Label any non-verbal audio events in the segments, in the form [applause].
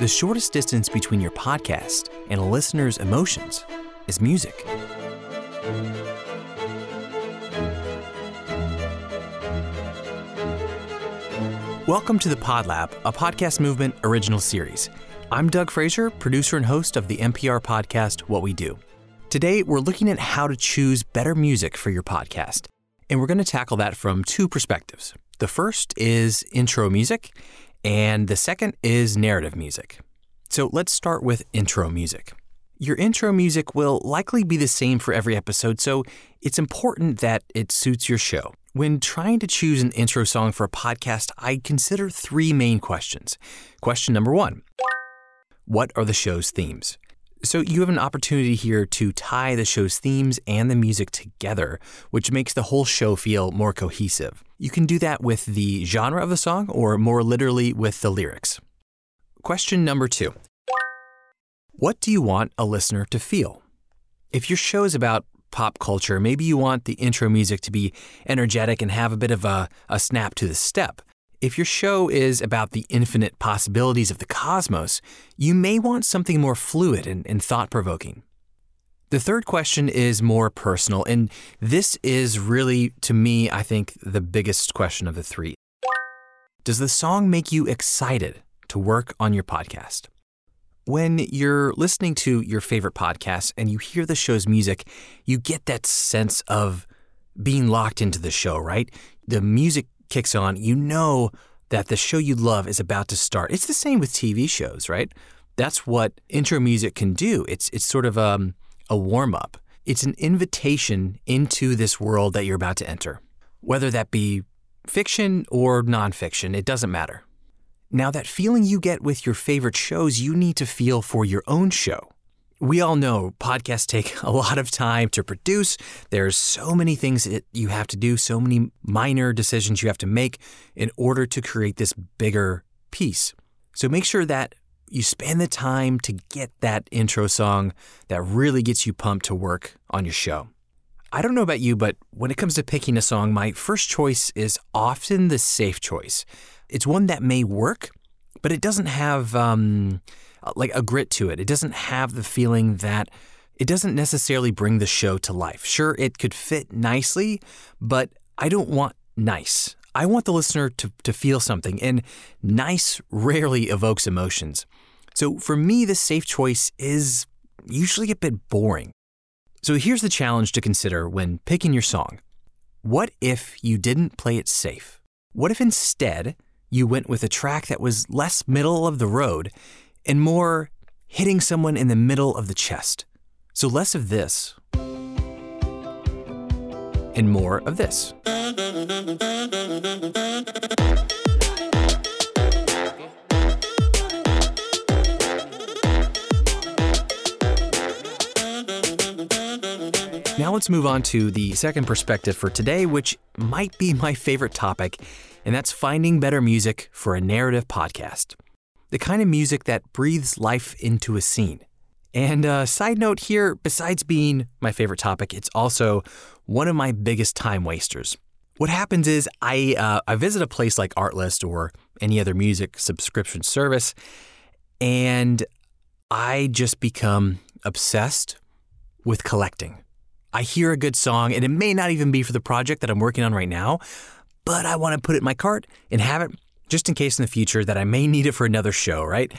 The shortest distance between your podcast and a listener's emotions is music. Welcome to the Pod Lab, a podcast movement original series. I'm Doug Fraser, producer and host of the NPR podcast What We Do. Today, we're looking at how to choose better music for your podcast, and we're going to tackle that from two perspectives. The first is intro music, and the second is narrative music. So let's start with intro music. Your intro music will likely be the same for every episode, so it's important that it suits your show. When trying to choose an intro song for a podcast, I consider three main questions. Question number one What are the show's themes? So, you have an opportunity here to tie the show's themes and the music together, which makes the whole show feel more cohesive. You can do that with the genre of the song or more literally with the lyrics. Question number two What do you want a listener to feel? If your show is about pop culture, maybe you want the intro music to be energetic and have a bit of a, a snap to the step. If your show is about the infinite possibilities of the cosmos, you may want something more fluid and, and thought provoking. The third question is more personal, and this is really, to me, I think, the biggest question of the three. Does the song make you excited to work on your podcast? When you're listening to your favorite podcast and you hear the show's music, you get that sense of being locked into the show, right? The music kicks on, you know that the show you love is about to start. It's the same with TV shows, right? That's what intro music can do. It's it's sort of um, a warm up. It's an invitation into this world that you're about to enter. Whether that be fiction or nonfiction, it doesn't matter. Now, that feeling you get with your favorite shows, you need to feel for your own show. We all know podcasts take [laughs] a lot of time to produce. There's so many things that you have to do, so many minor decisions you have to make in order to create this bigger piece. So make sure that you spend the time to get that intro song that really gets you pumped to work on your show. I don't know about you, but when it comes to picking a song, my first choice is often the safe choice. It's one that may work, but it doesn't have um, like a grit to it. It doesn't have the feeling that it doesn't necessarily bring the show to life. Sure, it could fit nicely, but I don't want nice. I want the listener to, to feel something, and nice rarely evokes emotions. So for me, the safe choice is usually a bit boring. So here's the challenge to consider when picking your song. What if you didn't play it safe? What if instead you went with a track that was less middle of the road and more hitting someone in the middle of the chest? So less of this and more of this. Now let's move on to the second perspective for today, which might be my favorite topic, and that's finding better music for a narrative podcast. The kind of music that breathes life into a scene. And a side note here, besides being my favorite topic, it's also one of my biggest time wasters. What happens is I uh, I visit a place like Artlist or any other music subscription service, and I just become obsessed with collecting. I hear a good song, and it may not even be for the project that I'm working on right now, but I want to put it in my cart and have it just in case in the future that I may need it for another show, right?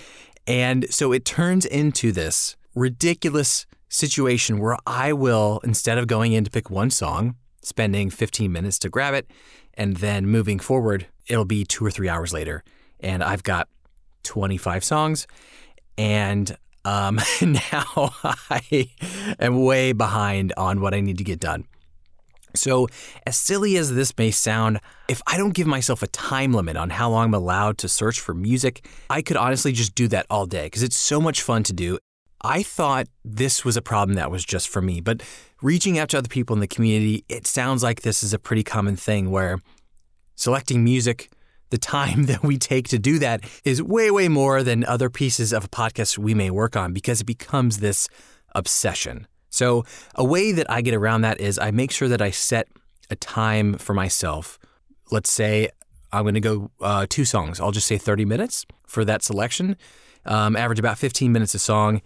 And so it turns into this ridiculous situation where I will, instead of going in to pick one song, spending 15 minutes to grab it, and then moving forward, it'll be two or three hours later. And I've got 25 songs. And um, [laughs] now I am way behind on what I need to get done. So, as silly as this may sound, if I don't give myself a time limit on how long I'm allowed to search for music, I could honestly just do that all day because it's so much fun to do. I thought this was a problem that was just for me, but reaching out to other people in the community, it sounds like this is a pretty common thing where selecting music the time [laughs] that we take to do that is way, way more than other pieces of a podcast we may work on because it becomes this obsession. So, a way that I get around that is I make sure that I set a time for myself. Let's say I'm going to go uh, two songs. I'll just say 30 minutes for that selection. Um, average about 15 minutes a song.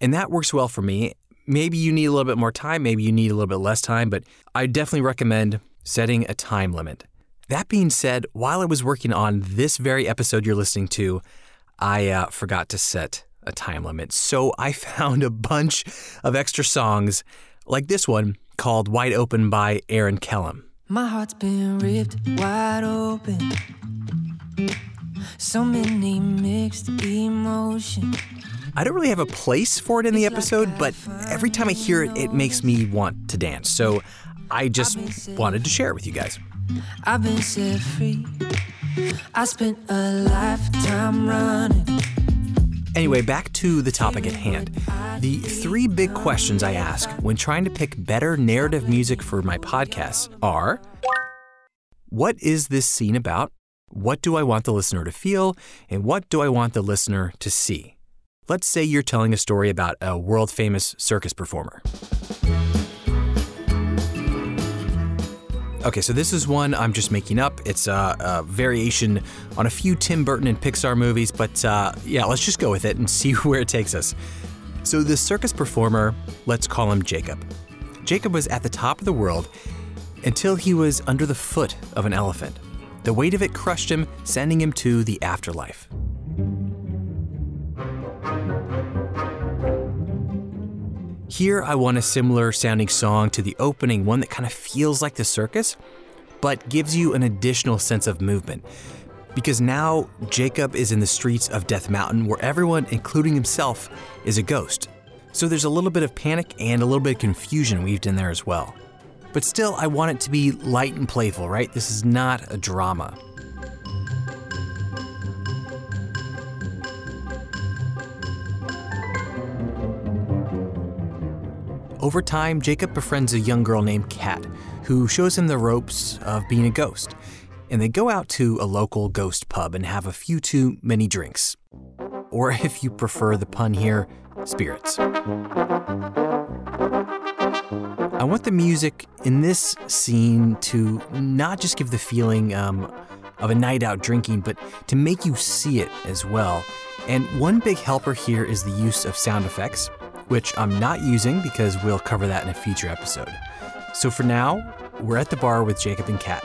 And that works well for me. Maybe you need a little bit more time, maybe you need a little bit less time, but I definitely recommend setting a time limit. That being said, while I was working on this very episode you're listening to, I uh, forgot to set a time limit. So I [laughs] found a bunch of extra songs like this one called Wide Open by Aaron Kellum. My heart's been ripped wide open. So many mixed emotions. I don't really have a place for it in the episode, but every time I hear it, it makes me want to dance. So I just wanted to share it with you guys. I've been set free. I spent a lifetime running. Anyway, back to the topic at hand. The three big questions I ask when trying to pick better narrative music for my podcasts are What is this scene about? What do I want the listener to feel? And what do I want the listener to see? Let's say you're telling a story about a world famous circus performer. Okay, so this is one I'm just making up. It's a, a variation on a few Tim Burton and Pixar movies, but uh, yeah, let's just go with it and [laughs] see where it takes us. So, the circus performer, let's call him Jacob. Jacob was at the top of the world until he was under the foot of an elephant. The weight of it crushed him, sending him to the afterlife. Here, I want a similar sounding song to the opening, one that kind of feels like the circus, but gives you an additional sense of movement. Because now Jacob is in the streets of Death Mountain where everyone, including himself, is a ghost. So there's a little bit of panic and a little bit of confusion weaved in there as well. But still, I want it to be light and playful, right? This is not a drama. Over time, Jacob befriends a young girl named Kat, who shows him the ropes of being a ghost. And they go out to a local ghost pub and have a few too many drinks. Or [laughs] if you prefer the pun here, spirits. I want the music in this scene to not just give the feeling um, of a night out drinking, but to make you see it as well. And one big helper here is the use of sound effects which I'm not using because we'll cover that in a future episode. So for now, we're at the bar with Jacob and Kat.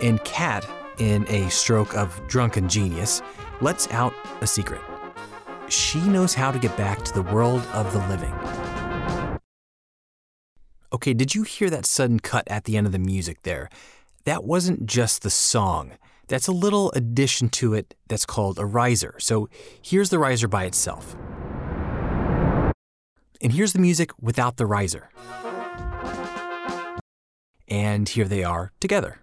And Kat, in a stroke of drunken genius, lets out a secret. She knows how to get back to the world of the living. Okay, did you hear that sudden cut at the end of the music there? That wasn't just the song. That's a little addition to it that's called a riser. So here's the riser by itself. And here's the music without the riser. And here they are together.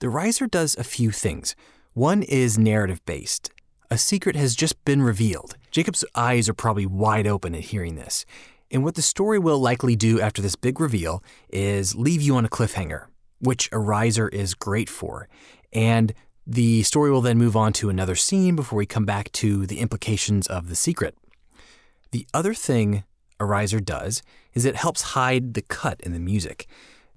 The riser does a few things. One is narrative based. A secret has just been revealed. Jacob's eyes are probably wide open at hearing this. And what the story will likely do after this big reveal is leave you on a cliffhanger, which a riser is great for. And the story will then move on to another scene before we come back to the implications of the secret. The other thing a riser does is it helps hide the cut in the music.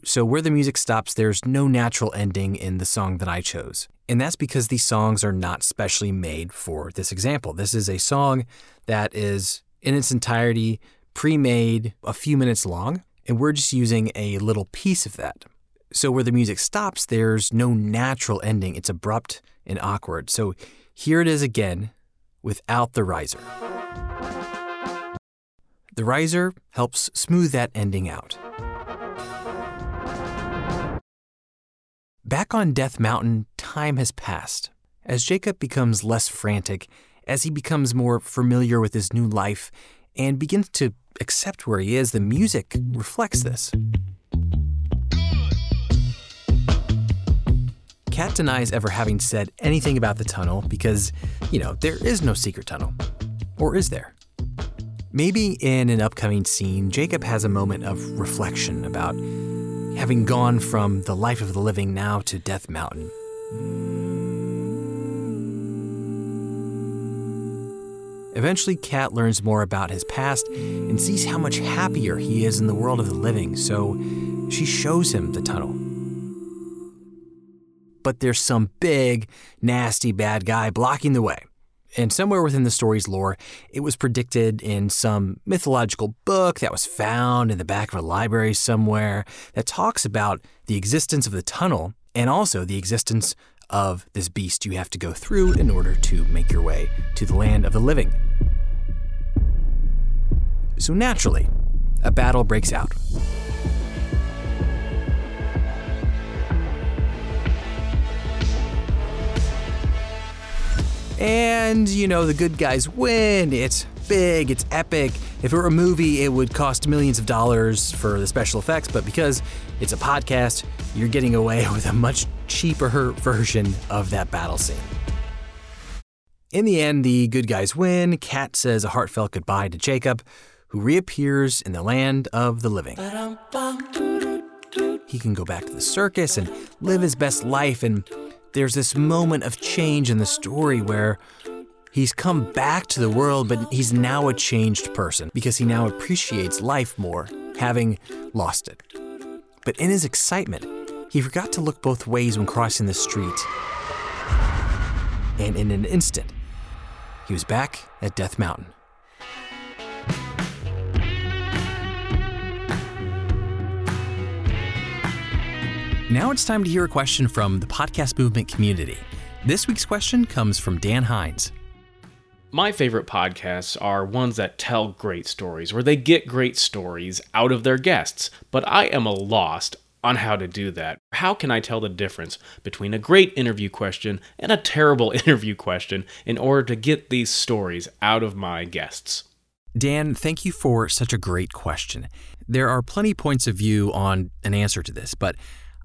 So, where the music stops, there's no natural ending in the song that I chose. And that's because these songs are not specially made for this example. This is a song that is in its entirety pre made, a few minutes long, and we're just using a little piece of that. So where the music stops, there's no natural ending. It's abrupt and awkward. So here it is again without the riser. The riser helps smooth that ending out. Back on Death Mountain, time has passed. As Jacob becomes less frantic, as he becomes more familiar with his new life, and begins to accept where he is, the music reflects this. Kat denies ever having said anything about the tunnel because, you know, there is no secret tunnel. Or is there? Maybe in an upcoming scene, Jacob has a moment of reflection about having gone from the life of the living now to Death Mountain. Eventually, Kat learns more about his past and sees how much happier he is in the world of the living, so she shows him the tunnel. But there's some big, nasty bad guy blocking the way. And somewhere within the story's lore, it was predicted in some mythological book that was found in the back of a library somewhere that talks about the existence of the tunnel and also the existence of this beast you have to go through in order to make your way to the land of the living. So naturally, a battle breaks out. And, you know, the good guys win. It's big, it's epic. If it were a movie, it would cost millions of dollars for the special effects, but because it's a podcast, you're getting away [laughs] with a much cheaper version of that battle scene. In the end, the good guys win. Kat says a heartfelt goodbye to Jacob, who reappears in the land of the living. He can go back to the circus and live his best life, and there's this moment of change in the story where he's come back to the world, but he's now a changed person because he now appreciates life more, having lost it. But in his excitement, he forgot to look both ways when crossing the street. And in an instant, he was back at Death Mountain. Now it's time to hear a question from the podcast movement community. This week's question comes from Dan Hines. My favorite podcasts are ones that tell great stories, where they get great stories out of their guests. But I am a lost on how to do that. How can I tell the difference between a great interview question and a terrible [laughs] interview question in order to get these stories out of my guests? Dan, thank you for such a great question. There are plenty points of view on an answer to this, but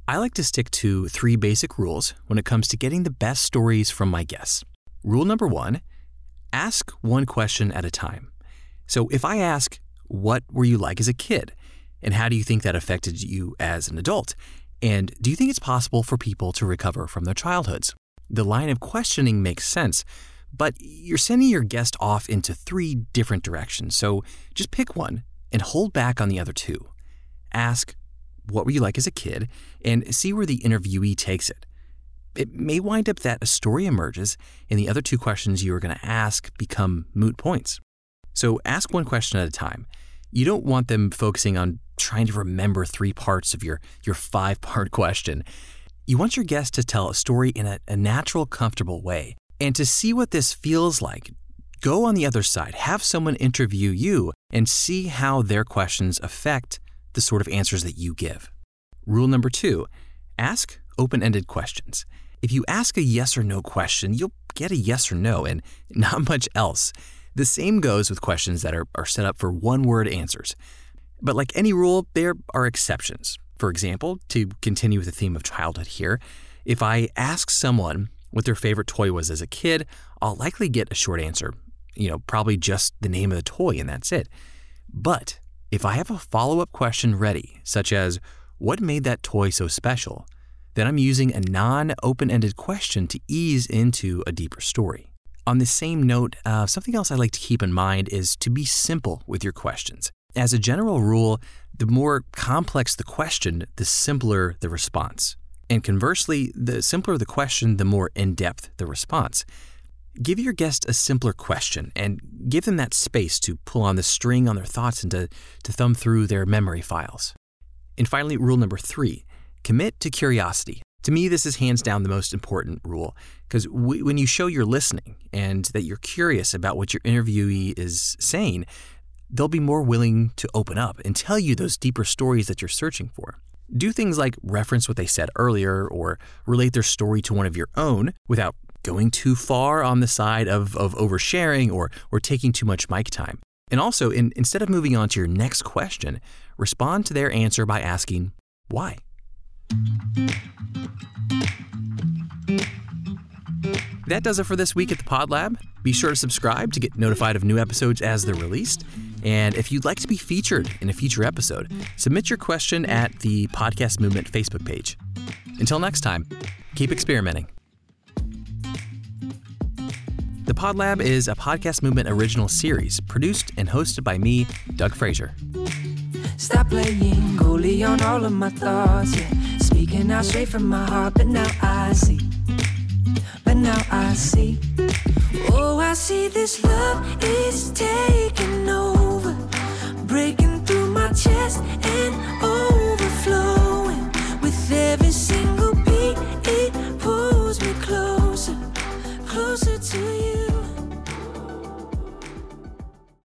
I like to stick to three basic rules when it comes to getting the best stories from my guests. Rule number one ask one question at a time. So if I ask, What were you like as a kid? And how do you think that affected you as an adult? And do you think it's possible for people to recover from their childhoods? The line of questioning makes sense, but you're sending your guest off into three different directions. So just pick one and hold back on the other two. Ask, what were you like as a kid, and see where the interviewee takes it. It may wind up that a story emerges and the other two questions you are going to ask become moot points. So ask one question at a time. You don't want them focusing on trying to remember three parts of your, your five part [laughs] question. You want your guest to tell a story in a, a natural, comfortable way. And to see what this feels like, go on the other side, have someone interview you, and see how their questions affect the sort of answers that you give. Rule number two ask open ended questions. If you ask a yes or no question, you'll get a yes or no and [laughs] not much else. The same goes with questions that are, are set up for one word answers. But like any rule, there are exceptions. For example, to continue with the theme of childhood here, if I ask someone what their favorite toy was as a kid, I'll likely get a short answer. You know, probably just the name of the toy, and that's it. But if I have a follow up question ready, such as, What made that toy so special? then I'm using a non open ended question to ease into a deeper story. On the same note, uh, something else I like to keep in mind is to be simple with your questions. As a general rule, the more complex the question, the simpler the response. And conversely, the simpler the question, the more in depth the response. Give your guest a simpler question and give them that space to pull on the string on their thoughts and to, to thumb through their memory files. And finally, rule number three commit to curiosity. To me, this is hands down the most important rule because when you show you're listening and that you're curious about what your interviewee is saying, they'll be more willing to open up and tell you those deeper stories that you're searching for. Do things like reference what they said earlier or relate their story to one of your own without going too far on the side of, of oversharing or, or taking too much mic time. And also, in, instead of moving on to your next question, respond to their answer by asking, why? That does it for this week at the Pod Lab. Be sure to subscribe to get notified of new episodes as they're released. And if you'd like to be featured in a future episode, submit your question at the Podcast Movement Facebook page. Until next time, keep experimenting. The Pod Lab is a podcast movement original series produced and hosted by me, Doug Fraser. Stop playing goalie on all of my thoughts, yeah. Speaking out straight from my heart, but now I see. But now I see. Oh, I see this love is taking over, breaking through my chest and overflowing with every single